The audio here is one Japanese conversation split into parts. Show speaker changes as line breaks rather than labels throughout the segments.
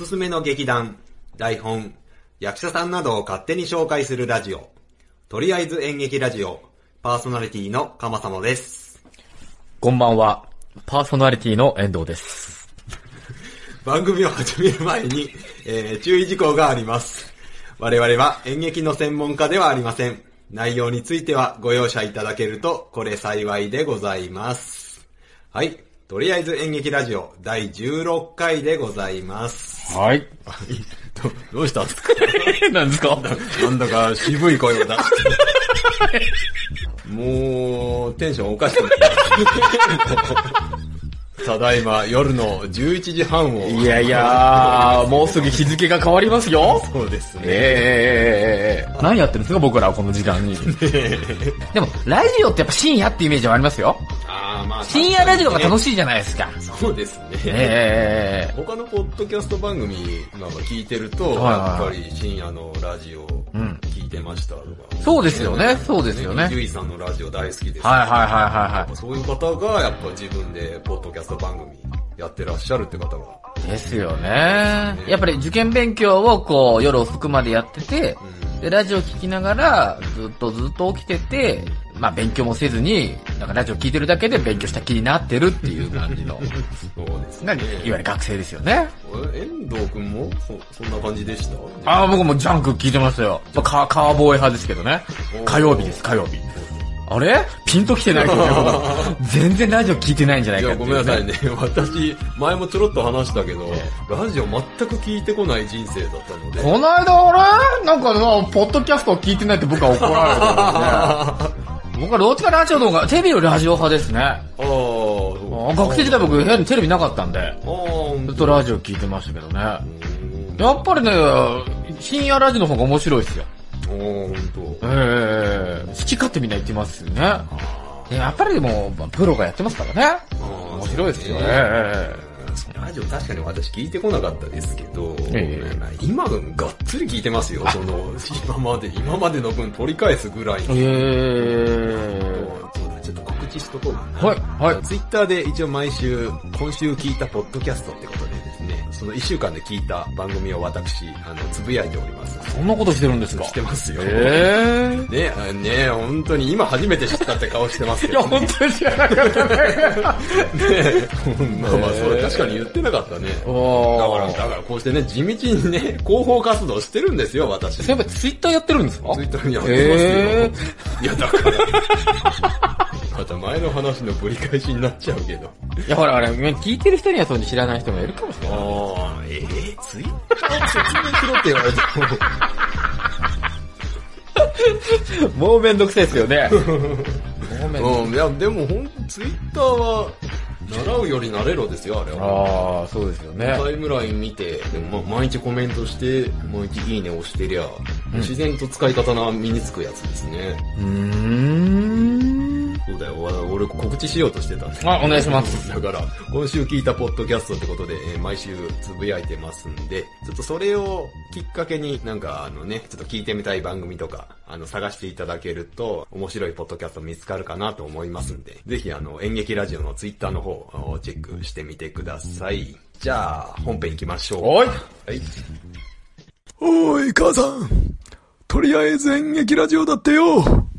すすめの劇団、台本、役者さんなどを勝手に紹介するラジオ、とりあえず演劇ラジオ、パーソナリティのかまさまです。
こんばんは。パーソナリティの遠藤です。
番組を始める前に、えー注意事項があります。我々は演劇の専門家ではありません。内容についてはご容赦いただけると、これ幸いでございます。はい。とりあえず演劇ラジオ第16回でございます。
はい。
どどうした？んですか？
何ですか
なんだか渋い声を出して。もう、テンションおかしくなってますただいま夜の11時半を。
いやいやー、もうすぐ日付が変わりますよ。
そうですね。
ええー、何やってるんですか僕らはこの時間に。でも、ラジオってやっぱ深夜ってイメージはありますよ。
まあ
深夜ラジオが楽
しい。
じゃないですか。
そうですね。
ええ
他のポッドキャスト番組なんか聞いてると、
はいはい
やっぱり深夜のラジオ
ん
聞いてましたとか。
ー、そうですよね、そうですよね。はい
ゆいさんのラジオ大好きです。
はいはいはいはい。
そういう方がやっぱ自分でポッドキャスト番組やってらっしゃるって方が。
ですよね。やっぱり受験勉強をこう夜遅くまでやってて、で、ラジオ聞きながらずっとずっと起きてて、まあ勉強もせずに、なんかラジオ聞いてるだけで勉強した気になってるっていう感じの、
そうです
がいわゆる学生ですよね。
え遠藤くんもそそんな感じでした？
ああ、僕もジャンク聞いてましたよ。まあ、カカーボーイ派ですけどね。火曜日です、火曜日。あれ？ピンと来てないけど、全然ラジオ聞いてないんじゃないかっていう、
ごめんなさいね。私、前もちょろっと話したけど、ラジオ全く聞いてこない人生だったので。
この間あれ？なんかな、ポッドキャストを聞いてないって僕は怒られてるんですね。僕はどっちかラジオの方が、テレビよりラジオ派ですね。
あ
あ学生時代僕部屋にテレビなかったんで、ずっとラジオ聞いてましたけどね。やっぱりね、深夜ラジオの方が面白いですよ。
おー、ほんと。
ええ好き勝手みんな言ってますよね。でやっぱりでも、プロがやってますからね。面白いですよね。え
ラジオ確かに私聞いてこなかったですけど、
え
今がっつり聞いてますよ、その、今まで、今までの分取り返すぐらい
え
の。
え
そうだ、ちょっと告知しとこうかな。
はい、はい。
ツイッターで一応毎週、今週聞いたポッドキャストってことでね、その一週間で聞いた番組を私、あの、つぶやいております。
そんなことしてるんですか？
してますよ。
ええ
ね、あね、本当に今初めて知ったって顔してますけ
いや、
ど、
本当に知らなかったね。
ね。まあまあ、それ確かに言ってなかったね。
お
だから、だからこうしてね、地道にね、広報活動してるんですよ、私。
そういえばツイッターやってるんですか？
ツイッターにやってますよ。
え
いや、だから。また前の話のぶり返しになっちゃうけど。
いや、ほらほら、聞いてる人にはそうに知らない人もいるかもしれない。
ああ、えー、ツイッターを説明しろって言われて
もうめんどくさいですよね。もうめんど
も。うん、いや、でもほんと、ツイッターは、習うより慣れろですよ、あれは。
ああ、そうですよね。
タイムライン見て、でもま毎日コメントして、毎日いいね押してりゃ、自然と使い方が身につくやつですね。
うーん。
そうだよ、わ俺告知しようとしてたんだ
あ、お願いします。
だから、今週聞いたポッドキャストってことで、えー毎週つぶやいてますんで、ちょっとそれをきっかけになんかあのね、ちょっと聞いてみたい番組とか、あの、探していただけると、面白いポッドキャスト見つかるかなと思いますんで、ぜひあの、演劇ラジオのツイッターの方をチェックしてみてください。じゃあ、本編行きましょう。
おい
はい。おーい、母さん。とりあえず演劇ラジオだってよ。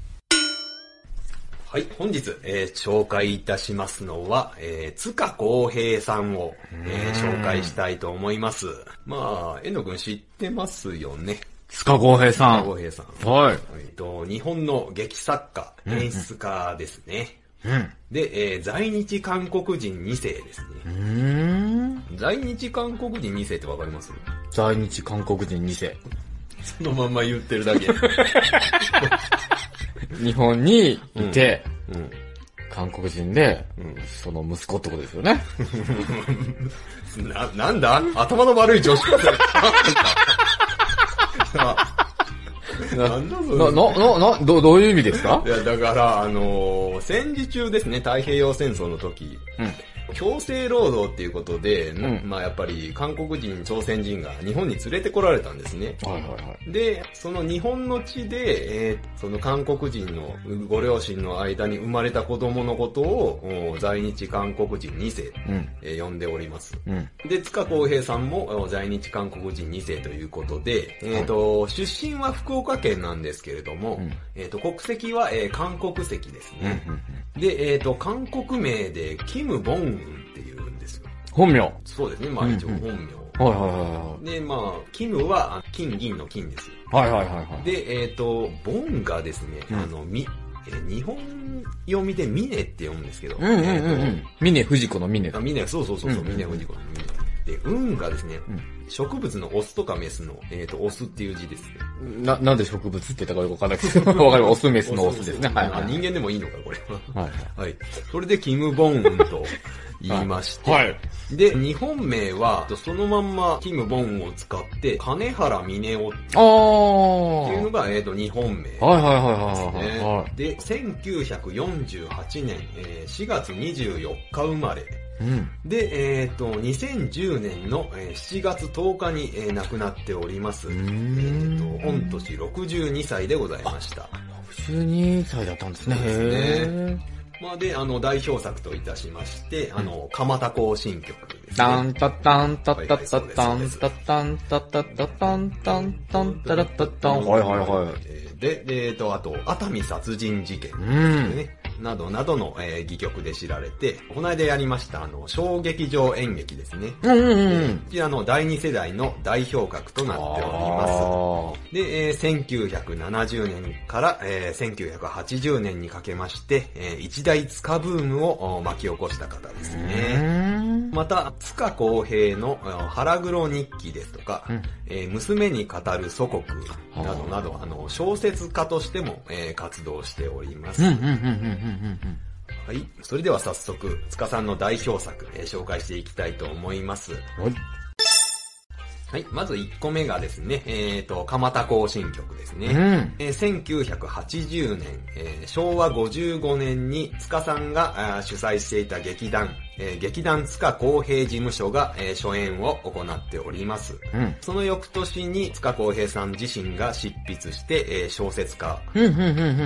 はい、本日、えー紹介いたしますのは、えー、塚公平さんを、えー紹介したいと思います。まあ、遠藤くん知ってますよね？
塚公平さ
塚公
ん。
平さん。
はい。
えっと、日本の劇作家、演出家ですね。
うん。
で、えー在日韓国人2世ですね。
うーん。
在日韓国人2世ってわかります？
在日韓国人2世。
そのまんま言ってるだけ。
日本にいて、
うん。
韓国人で、その息子ってことですよね。
な、なんだ？頭の悪い女子高生。なんだそれ？
な、な、な、な、ど、どういう意味ですか？
いや、だから、あのー戦時中ですね、太平洋戦争の時、
うん。
強制労働っていうことで、
ん
まあやっぱり韓国人、朝鮮人が日本に連れてこられたんですね。
はいはいはい。
で、その日本の地で、えーその韓国人のご両親の間に生まれた子供のことを、お在日韓国人2世、
うん。
えー呼んでおります。
うん。
で、塚公平さんもお在日韓国人2世ということで、えっ、と、出身は福岡県なんですけれども、
うん
えっ、と、国籍は、えー韓国籍です
うん。
ね。で、えっ、と、韓国名で、キム・ボンっていうんですよ。
本名。はい
そうですね、まあ一応
うん
本名。
はいは
で、まあ、キムは、あ金銀の金です。
いはい。はいはいはいはい。
で、えっ、と、ボンがですね、
うん
あの、み、えー日本読みでミネって読むんですけど、
うんうんうんう
えー
ん。峰藤子の峰
と。あミネ、そうそうそうそう、ミネ、フジコのミネ。で、運がですね、
うん
植物のオスとかメスの、えっ、と、オスっていう字ですね。
な、なんで植物って言ったかよくわかんないけど、わかる。オスメスのオスですね。はいはい。
あ人間でもいいのか、これは。
はい
はい。それで、キム・ボンウンと言いまして、
はい。
で、日本名は、そのまんま、キム・ボンを使って、金原峰夫って。いうのが、えっ、と、日本名。
はいはいはいはい
ね
はいは
で、1948年、えー4月24日生まれ。
い。うん。
で、えっ、と、2010年の、えー7月10日に、えー亡くなっております。えっ、
ん
と、御年62歳でございました。
62歳だったんですね。
そうです
へ
まあ、で、あの、代表作といたしまして、あの、蒲田行進曲。
タンタタンタタタタンタタンタタタタンタンタンタラタタン。はいはいはい。
えーで、でえっ、と、あと、熱海殺人事件。
うん。
ね、などなどの、えー戯曲で知られて、この間やりました、あの、小劇場演劇ですね。
うんうんうん。
こちらの第二世代の代表格となっております。で、えー1970年から、えー1980年にかけまして、えー一大塚ブームをお巻き起こした方ですね。また、塚公平の腹黒日記ですとか、
うん
えー娘に語る祖国などなど、あの、小説家としても、えー活動しております。はい。それでは早速、塚さんの代表作、えー紹介していきたいと思います。
うん。はい。
はい。まず1個目がですね、えっ、と、蒲田行進曲ですね。
うん。
えー1980年、えー昭和55年に塚さんがあー主催していた劇団、えー劇団塚公平事務所が、えー初演を行っております。
うん。
その翌年に塚公平さん自身が執筆して、えー小説化。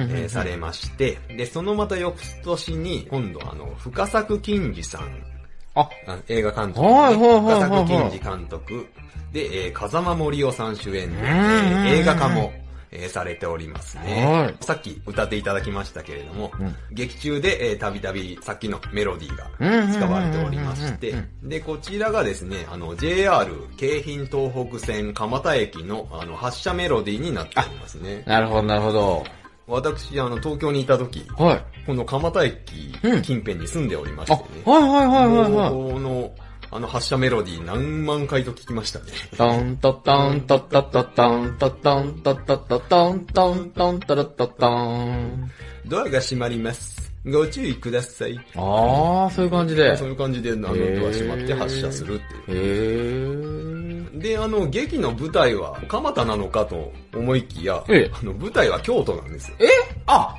えーされまして、で、そのまた翌年に、今度あの、深作金次さん、
あ、
あ映画監督、
はいはいはいはい。はい
深作金次監督、で、えー風間森夫さん主演で、えー映画化も、えーされておりますね。
はい。
さっき歌っていただきましたけれども、
うん。
劇中で、えーたびたびさっきのメロディーが使われておりましてで、こちらがですね、あの、JR 京浜東北線蒲田駅のあの発車メロディーになっておりますね。
なるほどなるほど。
私、あの、東京にいた時、
はい。
この蒲田駅
うん
近辺に住んでおりまして
あ
ね。、
はいはいはいはいはい。
もうこの、あの発車メロディー何万回と聞きましたね。
タンタタンタタタタンタタンタタタタンタンタンタラタタン。
ドアが閉まります。ご注意ください。
あー、そういう感じで。
そういう感じで、あの、ドア閉まって発車するっていう。
へー。
で、あの、劇の舞台は、蒲田なのかと思いきや、
ええ
あの、舞台は京都なんですよ。
え？あ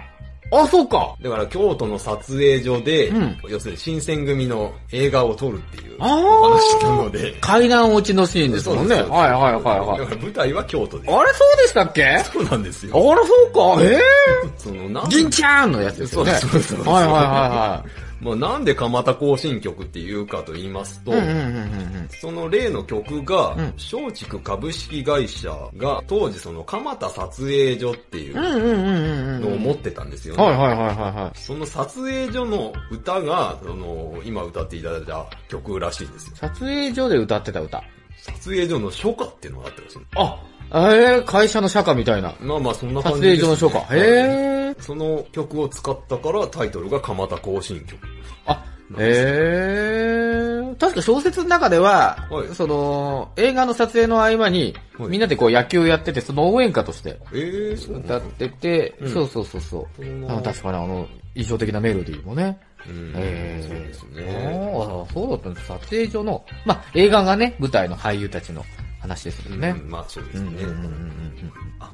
あ、そうか。
だから、京都の撮影所で、
うん
要するに新選組の映画を撮るっていう話なので、
階段落ちのシーンですもんね。はいはいはい
だ
はい。
から舞台は京都です。
あれそうでしたっけ？あ
そうなんです
ら
よ。
そうか。え
その、なん
ー、銀ちゃんのやつですよね。
そうそうそうそう
はいはいは
まあ、なんで蒲田行進曲っていうかと言いますと、その例の曲が、
うん
松竹株式会社が当時その蒲田撮影所っていう。のを持ってたんですよね。
はいはいはいはいはい。
その撮影所の歌が、その、今歌っていただいた曲らしいんですよ。
撮影所で歌ってた歌。
撮影所の初夏っていうのがあったらしい。
あ、えー、会社の社歌みたいな。
まあまあそんな
撮
感じです、
影所の初夏。へー。
その曲を使ったからタイトルが蒲田行進曲。
あ、えー、確か小説の中では、
はい
その、映画の撮影の合間に、
はい
みんなでこう野球やってて、その応援歌として
えー、そう
歌ってて、
うん
そうそうそうそう。あの確かにあの、印象的なメロディーもね。
うん
えー、
そうです
あ
ね。
ーそうだったんです。撮影所の、まあ、映画がね、舞台の俳優たちの話ですよね。
うんまあそうですね。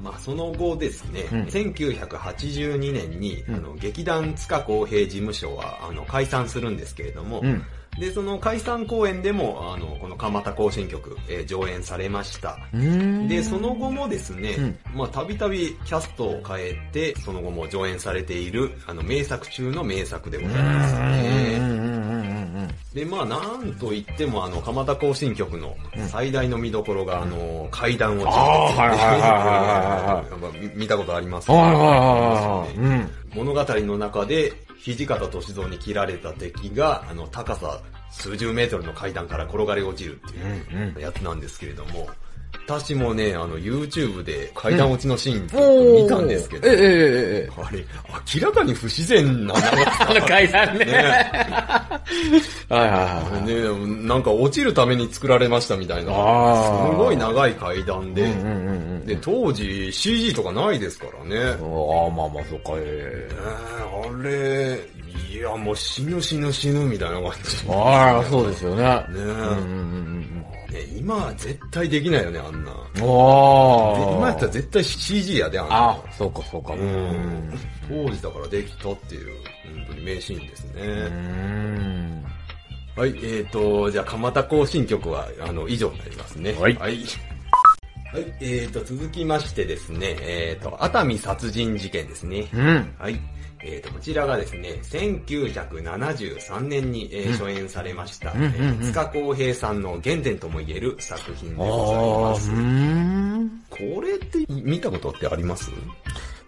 まあその後ですね、
うん
1982年に、
うん
あの劇団塚公平事務所はあの解散するんですけれども、
うん。うん。
で、その解散公演でも、あの、この蒲田行進曲、えー上演されました。
うん
で、その後もですね
うん、
まあ、たびたびキャストを変えて、その後も上演されている、あの、名作中の名作でございますね。で、まあ、なんと言っても、あの、蒲田行進曲の最大の見どころが、あの、階段を
あーはいはいはいはいはい
はい。見見たことあります
はいはいはいはいうん。
物語の中で、土方歳三に切られた敵が、あの、高さ数十メートルの階段から転がり落ちるっていうやつなんですけれども、私もね、あの、YouTube で階段落ちのシーン見たんですけど、
ええええええ。
あれ、明らかに不自然な長さ
この 階段ね。
ね。
はいはいはい。
ね、なんか落ちるために作られましたみたいな。
あー
すごい長い階段で、
うんうんうん
で、当時 CG とかないですからね。
うん。ああ、まあまあ、そうか、ええ。
えーあれ、いや、もう死ぬ死ぬ死ぬみたいな感じ。ね
ああ、そうですよね。
え、
うんうんうん
ね今は絶対できないよね、あんな。今やったら絶対 CG やで、あんな。
ああ、そうかそうか。う
うんん。当時だからできたっていう、本当に名シーンです
う
ね。
ん。
はい、えーと、じゃあ、蒲田行進曲は、あの、以上になりますね。
はい
はい。はい、えーと、続きましてですね、えーと、熱海殺人事件ですね。
うん。
はい。えーと、こちらがですね、1973年に、えー初演されました、塚公平さんの原点とも言える作品で
あ
ござい
あ、
ます。
うん。
これって見たことってあります？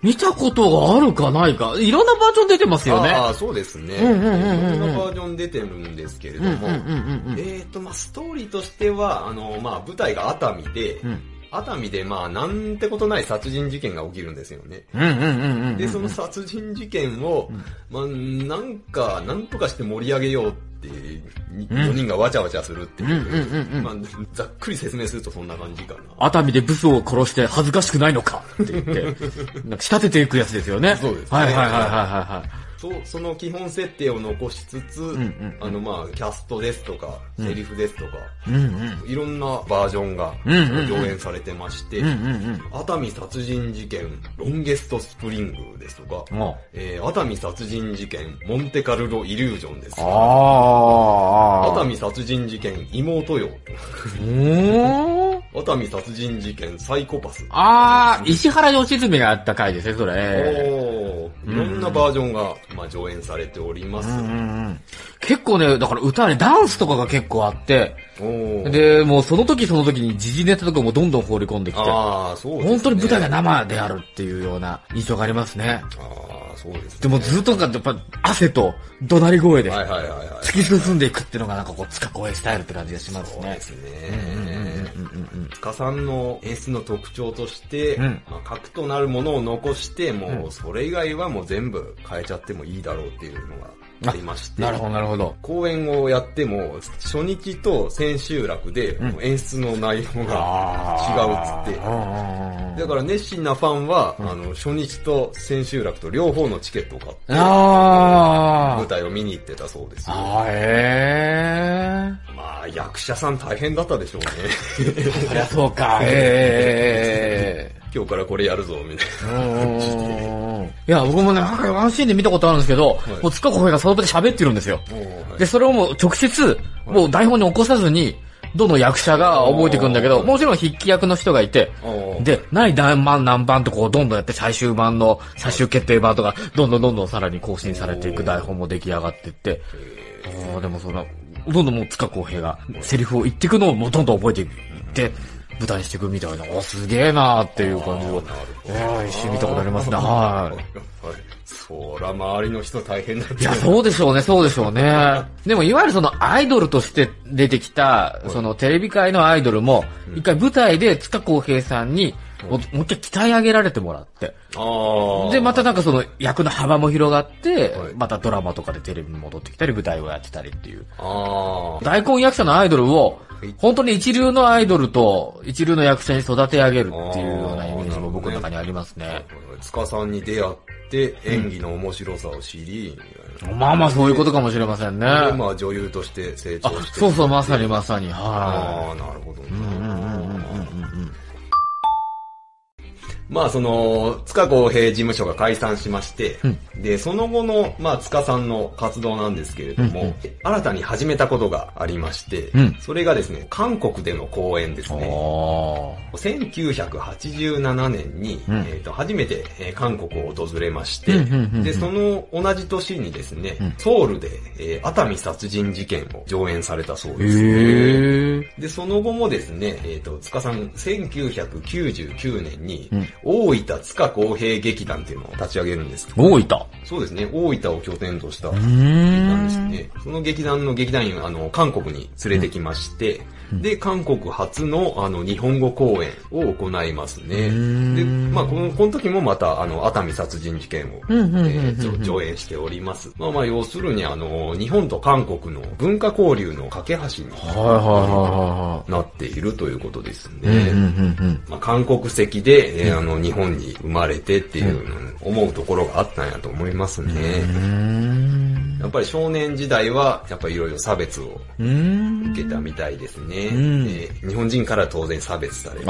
見たことがあるかないか。いろんなバージョン出てますよね。
ああ、そうですね。いろんなバージョン出てるんですけれども。えーと、まあ、ストーリーとしては、あの、まあ、舞台が熱海で、
うん
熱海で、まあ、なんてことない殺人事件が起きるんですよね。で、その殺人事件を、まあ、なんか、なんとかして盛り上げようって、4人がわちゃわちゃするっていう。まあ、ざっくり説明するとそんな感じかな。
熱海でブスを殺して恥ずかしくないのかって言って、なんか仕立てていくやつですよね。
そうですね
はいはいはいはいはい。
そう、その基本設定を残しつつ、
んうん
あの、まあ、キャストですとか、セリフですとか、
うんうん。
いろんなバージョンが
うんうんうん
上演されてまして、
うんうんうん。
熱海殺人事件、ロンゲストスプリングですとか、
も
えー熱海殺人事件、モンテカルロイリュージョンです
う。ああ。
熱海殺人事件、妹よ。熱海殺人事件、サイコパス。
あー、石原良純があった回ですね、それ。
おーいろんなバージョンが、まあ、上演されております。
うんうん結構ね、だから歌ね、ダンスとかが結構あって、で、もうその時その時に時事ネタとかもどんどん放り込んできて、
ね。
本当に舞台が生であるっていうような印象がありますね。
ああ、そうですね。
でもずっとなんかやっぱ汗と怒鳴り声で。突き進んでいくっていうのがなんかこう、塚越スタイルって感じがしますね
そうで。すね。塚さんの演出の特徴として、
うん。
まあ、核となるものを残して、もうそれ以外はもう全部変えちゃってもいいだろうっていうのがありまして。
なるほど、なるほど。
公演をやっても、初日と千秋楽で、演出の内容が違うっつって。
あ
だから熱心なファンは、あの、初日と千秋楽と両方のチケットを買って、
あ
舞台を見に行ってたそうですよ。
あええ
まあ、役者さん大変だったでしょうね。
そりゃそうか、ええ
今日からこれやるぞ、みたいな。
いや、僕もね、なんかワンシーンで見たことあるんですけど、もう塚越がその場で喋ってるんですよ。で、それをもう直接、もう台本に起こさずに、どの役者が覚えていくんだけど、もちろん筆記役の人がいてで、何何番何番とこうどんどんやって最終版の最終決定版とか、どんどんどんどんさらに更新されていく台本も出来上がっていって、でもその、どんどんもう塚公平がセリフを言っていくのをもうどんどん覚えていって、舞台にしていくみたいな、おすげえなーっていう感じを、えー、一瞬見たことありますね、はい。
はい。そら、周りの人大変だった
いや、そうでしょうね、そうでしょうね。でも、いわゆるそのアイドルとして出てきた、そのテレビ界のアイドルも、一回舞台で塚公平さんに、もう一回鍛え上げられてもらって。
ああ。
で、またなんかその役の幅も広がって
はい、
またドラマとかでテレビに戻ってきたり、舞台をやってたりっていう。
ああ。
大根役者のアイドルを
はい、
本当に一流のアイドルと一流の役者に育て上げるっていうようなイメージも僕の中にありますね。
塚さんに出会って、演技の面白さを知り、みたいな
まあまあそういうことかもしれませんね。
で、まあ女優として成長
あ
し、て。
そうそう、まさにまさに。は
ああ、なるほどな。まあその、塚公平事務所が解散しまして、で、その後の、まあ塚さんの活動なんですけれども、新たに始めたことがありまして、
うん。
それがですね、韓国での公演ですね。
お
1987年に、
うん。
えーと初めて、えー韓国を訪れまして、
うんうんうんうん。
で、その同じ年にですね、
ん。
ソウルで、えー熱海殺人事件を上演されたそう
ー。
です、ね。で、その後もですね、えっ、と、塚さん、1999年に、
うん
大分塚公平劇団っていうのを立ち上げるんです。
大分？
そうですね、大分を拠点とした
う
劇。団ですね。その劇団の劇団員をあの、韓国に連れてきまして、で、韓国初のあの、日本語公演を行いますね。
ん
で、まあこの、この時もまた、あの、熱海殺人事件を、
うんうんうんうん
えー上上演しております。まあまあ、要するにあの、日本と韓国の文化交流の架け橋に
はいはいは
なっているということですね。まあ、韓国籍で、えーあの、日本に生まれてっていうのを思うところがあったんやと思いますね。やっぱり少年時代は、やっぱりいろいろ差別を。受けたみたいですね。日本人から当然差別されて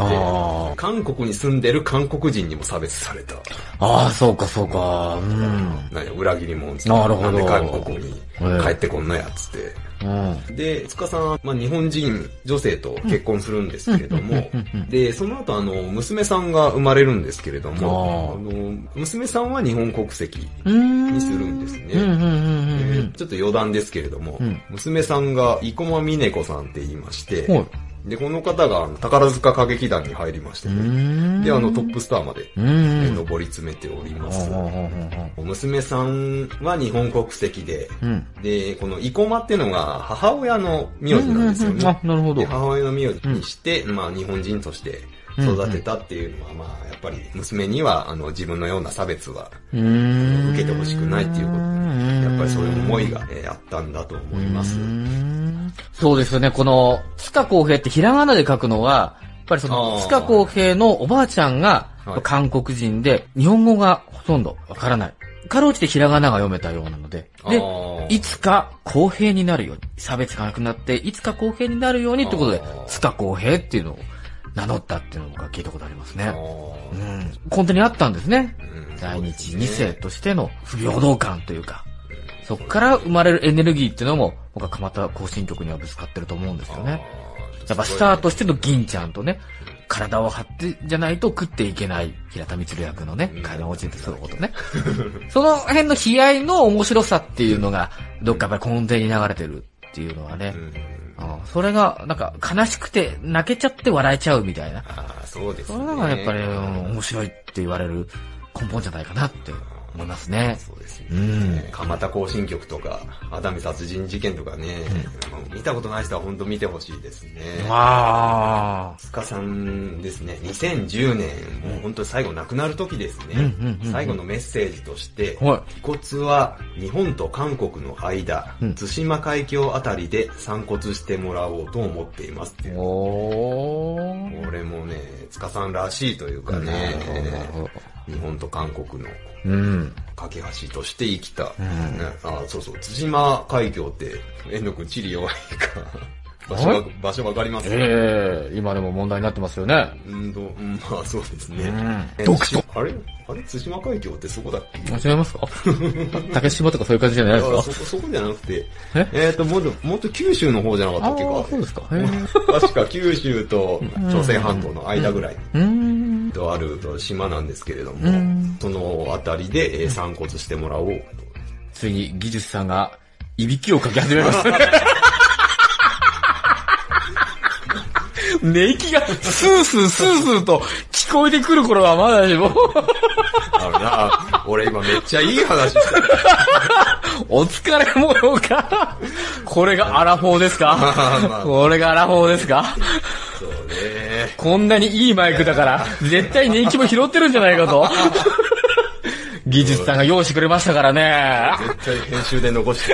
韓国に住んでる韓国人にも差別された。
ああ、そうかそうか。うん。
なんや、裏切り者っつって
なるほど
んで韓国に
ええ
帰ってこんのやっつって。
うん。
で、塚さんは、まあ、日本人女性と結婚するんですけれども、で、その後、あの、娘さんが生まれるんですけれども、
あ
あの、娘さんは日本国籍。にするんですね。ちょっと余談ですけれども、
うん
娘さんが生駒峰子さんって言いまして、
はい
で、この方があの宝塚歌劇団に入りまして、
うん。
で、あのトップスターまで、
う
え
ん。
ー上り詰めております。娘さんは日本国籍で、
ううん。
で、この生駒っていうのが母親の名字なんですよね。
あ、なるほど
で。母親の名字にして、まあ日本人として育てたっていうのは、まあやっぱり娘にはあの自分のような差別は。受けてほしくないっていうこと
うん
やっぱりそういう思いが、えーあったんだと思います
そうですよね。この、塚公平ってひらがなで書くのは、やっぱりその、塚公平のおばあちゃんが
はい
韓国人で、日本語がほとんどわからない。かろうじてひらがなが読めたようなので、でいつか公平になるように、差別がなくなって、いつか公平になるようにってことで塚公平っていうのを名乗ったっていうのが聞いたことあります
あ
ね。
ー
うん。本当にあったんですね。
うん
在日
そうですね
二世としての不平等感というか、そこから生まれるエネルギーっていうのも、僕は蒲田行進曲にはぶつかってると思うんですよね。やっぱスターとしての銀ちゃんとね、体を張ってじゃないと食っていけない平田光役のね
うん、
階段落ちてすることね。その辺の悲哀の面白さっていうのが、どっかやっぱり根底に流れてるっていうのはねそれがなんか悲しくて泣けちゃって笑えちゃうみたいな。
あーそうですね。
それがやっぱり、うん面白いって言われる根本じゃないかなって思いますね。
そうですね。
うん。
蒲田行進曲とか、熱海殺人事件とかね、もう見たことない人は本当見てほしいですね。
わ
塚さんですね、2010年、もう本当に最後亡くなる時ですね、
うんうんうんうん
最後のメッセージとして、
はい
遺骨は日本と韓国の間、
うん
対馬海峡あたりで散骨してもらおうと思っていますってい。
おー。
これもね、塚さんらしいというかね、日本と韓国の
うん。
架け橋として生きた。
ん。
ねあ、そうそう、対馬海峡って、遠藤くん地理弱いか。場所わ、場所わかりますか？
ええ。今でも問題になってますよね。
うんと、うん、まあそうですね。
うん。
あれ？あれ？対馬海峡ってそこだっけ？
間違いますか？竹島とかそういう感じじゃないですか？
あそこ、そこじゃなくて、
え？
えっ、と、もっと、もっと九州の方じゃなかったっけ？か
そうですか。へ
確か九州と朝鮮半島の間ぐらい。に。
うーん。
とある島なんですけれども、
うん
そのあたりで、えー散骨してもらおうと。
ついに技術さんが、いびきをかき始めました。寝息がスースースースーと聞こえてくる頃はまだしも、
あのな、俺今めっちゃいい話した。
お疲れ模様か。これがアラフォーですか？
まあ
これがアラフォーですか？こんなにいいマイクだから、絶対年季も拾ってるんじゃないかと。技術さんが用意してくれましたからね。
絶対編集で残して。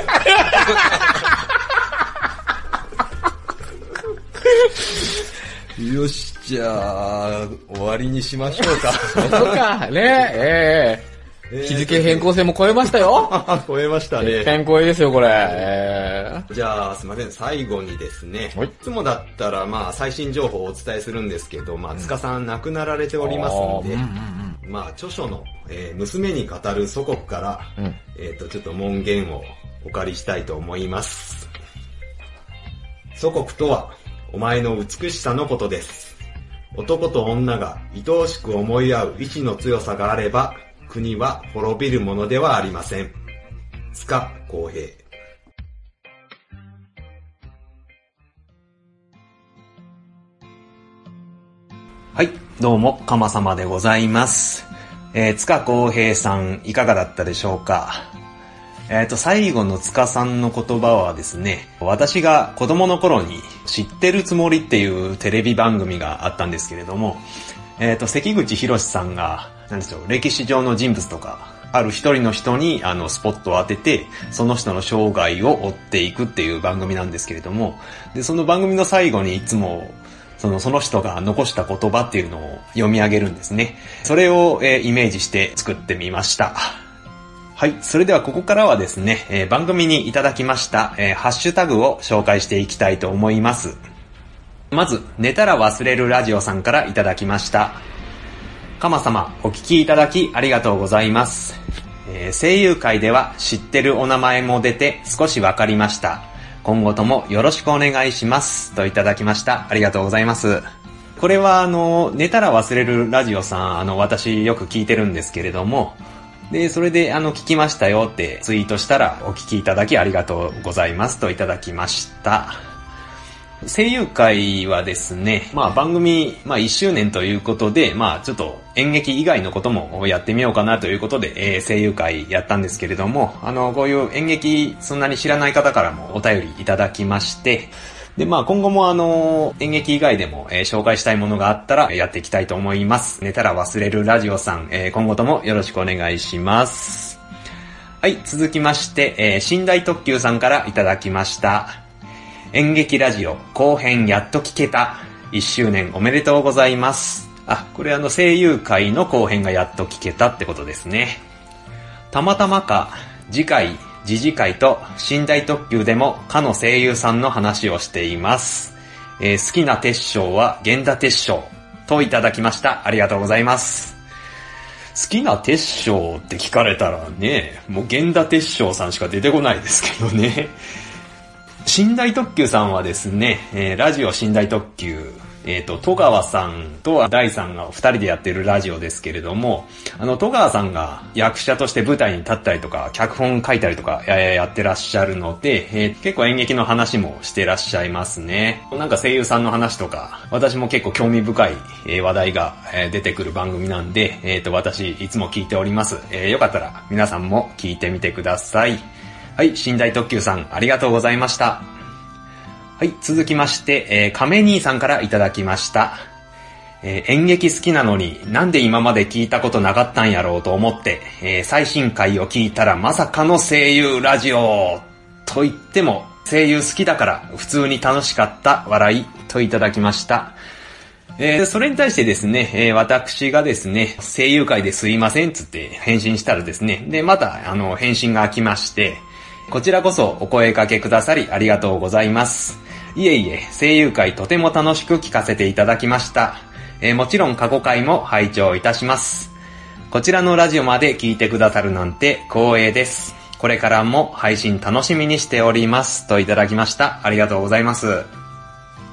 よし、じゃあ、終わりにしましょうか。
そうか、ねえ、ええ日付変更線も超えましたよ。
超えましたね。
変更ですよ、これ。え
じゃあ、すいません。最後にですね。
はい
いつもだったら、まあ、最新情報をお伝えするんですけど、まあ、塚さん亡くなられておりますんで、
あーうんうんうん
まあ、著書の、えー娘に語る祖国から、
うん。
えっ、と、ちょっと門限をお借りしたいと思います。祖国とは、お前の美しさのことです。男と女が愛おしく思い合う意志の強さがあれば、国は滅びるものではありません。塚公平。
はい、どうも、かまさまでございます。えー、塚公平さん、いかがだったでしょうか？えっ、と、最後の塚さんの言葉はですね、私が子供の頃に知ってるつもりっていうテレビ番組があったんですけれども、えっ、と、関口博さんが、なんでしょう、歴史上の人物とか、ある一人の人にあのスポットを当てて、その人の生涯を追っていくっていう番組なんですけれども、で、その番組の最後にいつもその、その人が残した言葉っていうのを読み上げるんですね。それを、えーイメージして作ってみました。はい。それではここからはですね、えー番組にいただきました、えーハッシュタグを紹介していきたいと思います。まず、寝たら忘れるラジオさんからいただきました。かま様、お聞きいただきありがとうございます。えー声優界では知ってるお名前も出て少しわかりました。今後ともよろしくお願いします。といただきました。ありがとうございます。これはあの、寝たら忘れるラジオさん、あの、私よく聞いてるんですけれども、で、それであの、聞きましたよってツイートしたら、お聞きいただきありがとうございますといただきました。声優会はですね、まあ番組、まあ1周年ということで、まあちょっと演劇以外のこともやってみようかなということで、えー声優会やったんですけれども、あの、こういう演劇そんなに知らない方からもお便りいただきまして、で、まあ今後もあの、演劇以外でも、えー紹介したいものがあったらやっていきたいと思います。寝たら忘れるラジオさん、えー今後ともよろしくお願いします。はい、続きまして、えー寝台特急さんからいただきました。演劇ラジオ後編やっと聞けた。1周年おめでとうございます。あ、これあの声優会の後編がやっと聞けたってことですね。たまたまか、次回、次次回と寝台特急でもかの声優さんの話をしています。えー好きな鉄章は源田鉄章といただきました。ありがとうございます。好きな鉄章って聞かれたらね、もう源田鉄章さんしか出てこないですけどね。寝台特急さんはですね、えーラジオ寝台特急、えっ、と、戸川さんと大さんが二人でやってるラジオですけれども、あの、戸川さんが役者として舞台に立ったりとか、脚本書いたりとか、えーやってらっしゃるので、えー結構演劇の話もしてらっしゃいますね。なんか声優さんの話とか、私も結構興味深い、話題が、出てくる番組なんで、えっ、と、私、いつも聞いております。えーよかったら皆さんも聞いてみてください。はい、寝台特急さん、ありがとうございました。はい、続きまして、えー、亀兄さんからいただきました。えー演劇好きなのになんで今まで聞いたことなかったんやろうと思って、えー最新回を聞いたらまさかの声優ラジオと言っても声優好きだから普通に楽しかった笑いといただきました。えーそれに対してですね、え私がですね、声優界ですいませんつって返信したらですね、で、また、あの、返信が来まして、こちらこそお声掛けくださりありがとうございます。いえいえ、声優会とても楽しく聞かせていただきました。えーもちろん過去回も拝聴いたします。こちらのラジオまで聞いてくださるなんて光栄です。これからも配信楽しみにしております。といただきました。ありがとうございます。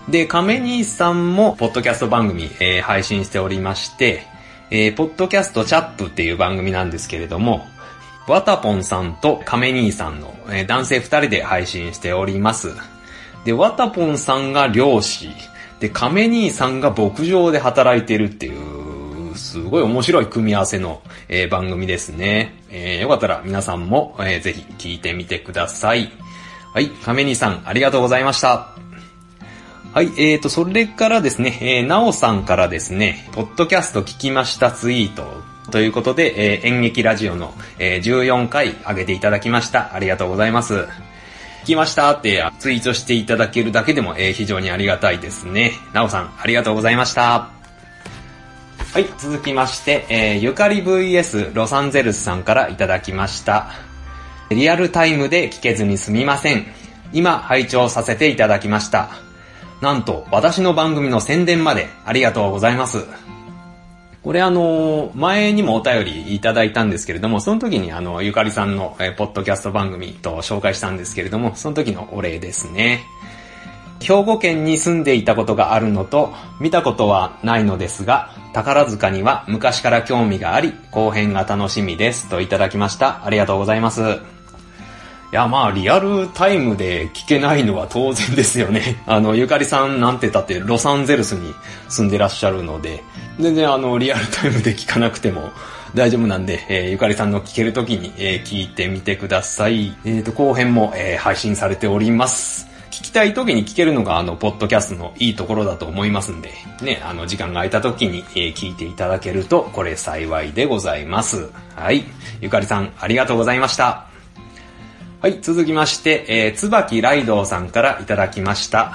で、亀兄さんも、ポッドキャスト番組、えー配信しておりまして、えーポッドキャストチャップっていう番組なんですけれども、ワタポンさんと亀兄さんの、えー男性二人で配信しております。で、ワタポンさんが漁師、で、亀兄さんが牧場で働いてるっていう、すごい面白い組み合わせの、えー番組ですね。えーよかったら皆さんも、えーぜひ聞いてみてください。はい、亀兄さんありがとうございました。はい、えーと、それからですね、えー、なおさんからですね、ポッドキャスト聞きましたツイートということで、えー演劇ラジオの、えー14回上げていただきました。ありがとうございます。聞きましたってツイートしていただけるだけでも、えー非常にありがたいですね。なおさん、ありがとうございました。はい、続きまして、えーゆかり VS ロサンゼルスさんからいただきました。リアルタイムで聞けずにすみません。今、拝聴させていただきました。なんと、私の番組の宣伝までありがとうございます。これあの、前にもお便りいただいたんですけれども、その時にあの、ゆかりさんの、え、ポッドキャスト番組と紹介したんですけれども、その時のお礼ですね。兵庫県に住んでいたことがあるのと、見たことはないのですが、宝塚には昔から興味があり、後編が楽しみですといただきました。ありがとうございます。いや、まあ、リアルタイムで聞けないのは当然ですよね。あの、ゆかりさんなんてたってロサンゼルスに住んでらっしゃるので、全然あの、リアルタイムで聞かなくても 大丈夫なんで、えー、ゆかりさんの聞けるときに、えー、聞いてみてください。えっ、ー、と、後編も、えー、配信されております。聞きたい時に聞けるのがあの、ポッドキャストのいいところだと思いますんで、ね、あの、時間が空いた時に、えー、聞いていただけると、これ幸いでございます。はい。ゆかりさん、ありがとうございました。はい、続きまして、えー、つばきライドウさんからいただきました。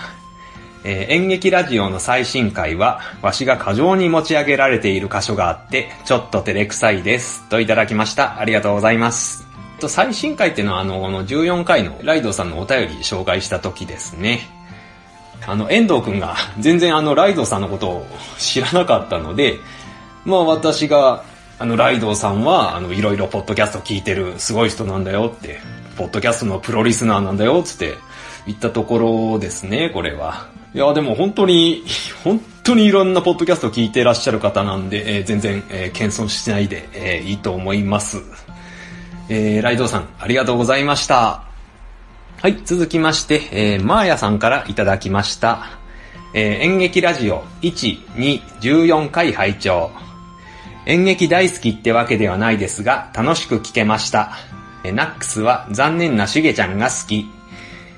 えー、演劇ラジオの最新回は、わしが過剰に持ち上げられている箇所があって、ちょっと照れくさいです。といただきました。ありがとうございます。と、最新回っていうのは、あの、この14回のライドさんのお便り紹介した時ですね。あの、遠藤くんが全然あの、ライドさんのことを知らなかったので、まあ私が、あの、ライドさんは、あの、いろいろポッドキャスト聞いてるすごい人なんだよって、ポッドキャストのプロリスナーなんだよつって言ったところですね、これは。いや、でも本当に、本当にいろんなポッドキャストを聞いてらっしゃる方なんで、えー、全然、えー、謙遜しないで、えー、いいと思います。えー、ライドさん、ありがとうございました。はい、続きまして、えー、マーヤさんからいただきました。えー、演劇ラジオ1、2、14回拝聴演劇大好きってわけではないですが、楽しく聞けました。ナックスは残念なしげちゃんが好き。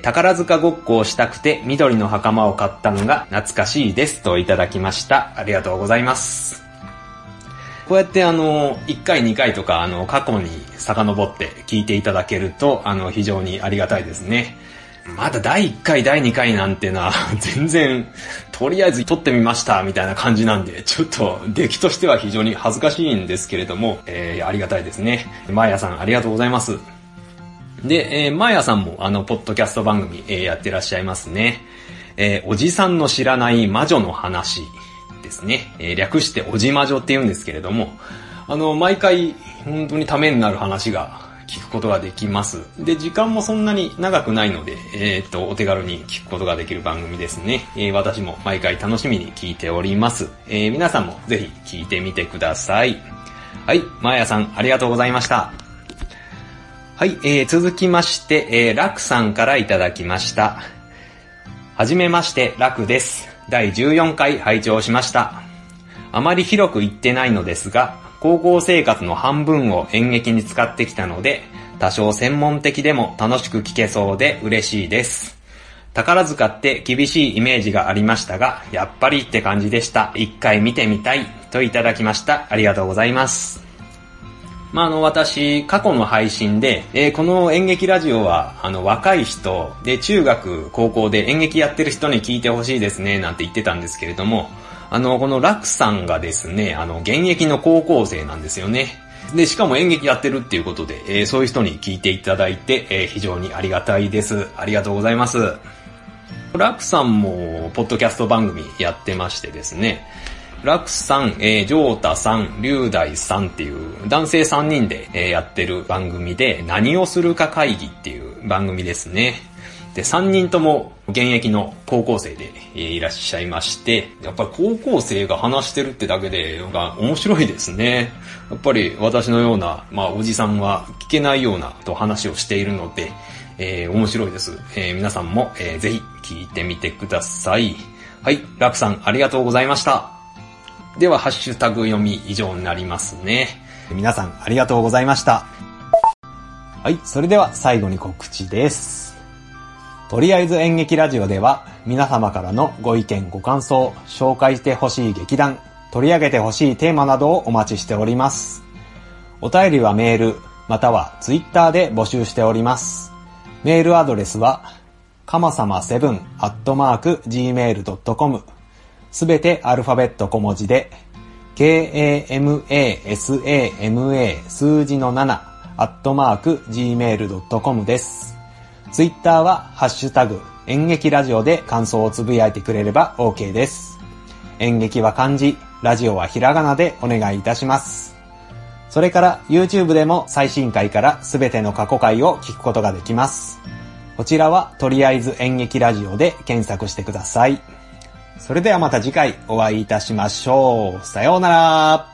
宝塚ごっこをしたくて緑の袴を買ったのが懐かしいですといただきました。ありがとうございます。こうやってあの、1回2回とかあの、過去に遡って聞いていただけると、あの、非常にありがたいですね。まだ第1回、第2回なんてのは、全然、とりあえず撮ってみました、みたいな感じなんで、ちょっと、出来としては非常に恥ずかしいんですけれども、えー、ありがたいですね。マーヤさん、ありがとうございます。で、えー、マーヤさんも、あの、ポッドキャスト番組、えー、やってらっしゃいますね。えー、おじさんの知らない魔女の話ですね。えー、略しておじまじょって言うんですけれども、あの、毎回、本当にためになる話が聞くことができます。で、時間もそんなに長くないので、えー、っと、お手軽に聞くことができる番組ですね。えー、私も毎回楽しみに聞いております。えー、皆さんもぜひ聞いてみてください。はい、まやさん、ありがとうございました。はい、えー、続きまして、えー、ラクさんからいただきました。はじめまして、ラクです。第14回拝聴しました。あまり広く言ってないのですが、高校生活の半分を演劇に使ってきたので、多少専門的でも楽しく聞けそうで嬉しいです。宝塚って厳しいイメージがありましたが、やっぱりって感じでした。一回見てみたいといただきました。ありがとうございます。まあ、あの、私、過去の配信で、えー、この演劇ラジオは、あの、若い人で、中学、高校で演劇やってる人に聞いてほしいですね、なんて言ってたんですけれども、あの、このラクさんがですね、あの、現役の高校生なんですよね。で、しかも演劇やってるっていうことで、えー、そういう人に聞いていただいて、えー、非常にありがたいです。ありがとうございます。ラクさんも、ポッドキャスト番組やってましてですね、ラクさん、えー、ジョータさん、リュウダイさんっていう男性3人で、えー、やってる番組で、何をするか会議っていう番組ですね。で、3人とも現役の高校生で、いらっしゃいまして、やっぱり高校生が話してるってだけで、が面白いですね。やっぱり私のような、まあおじさんは聞けないようなと話をしているので、えー、面白いです。えー、皆さんも、えー、ぜひ聞いてみてください。はい、ラクさんありがとうございました。では、ハッシュタグ読み以上になりますね。皆さん、ありがとうございました。はい、それでは最後に告知です。とりあえず演劇ラジオでは、皆様からのご意見ご感想、紹介してほしい劇団、取り上げてほしいテーマなどをお待ちしております。お便りはメール、またはツイッターで募集しております。メールアドレスは、かまさま7アットマーク gmail.com すべてアルファベット小文字で、k-a-m-a-s-a-m-a 数字の7アットマーク gmail.com です。ツイッターはハッシュタグ演劇ラジオで感想をつぶやいてくれれば OK です。演劇は漢字、ラジオはひらがなでお願いいたします。それから YouTube でも最新回からすべての過去回を聞くことができます。こちらはとりあえず演劇ラジオで検索してください。それではまた次回お会いいたしましょう。さようなら。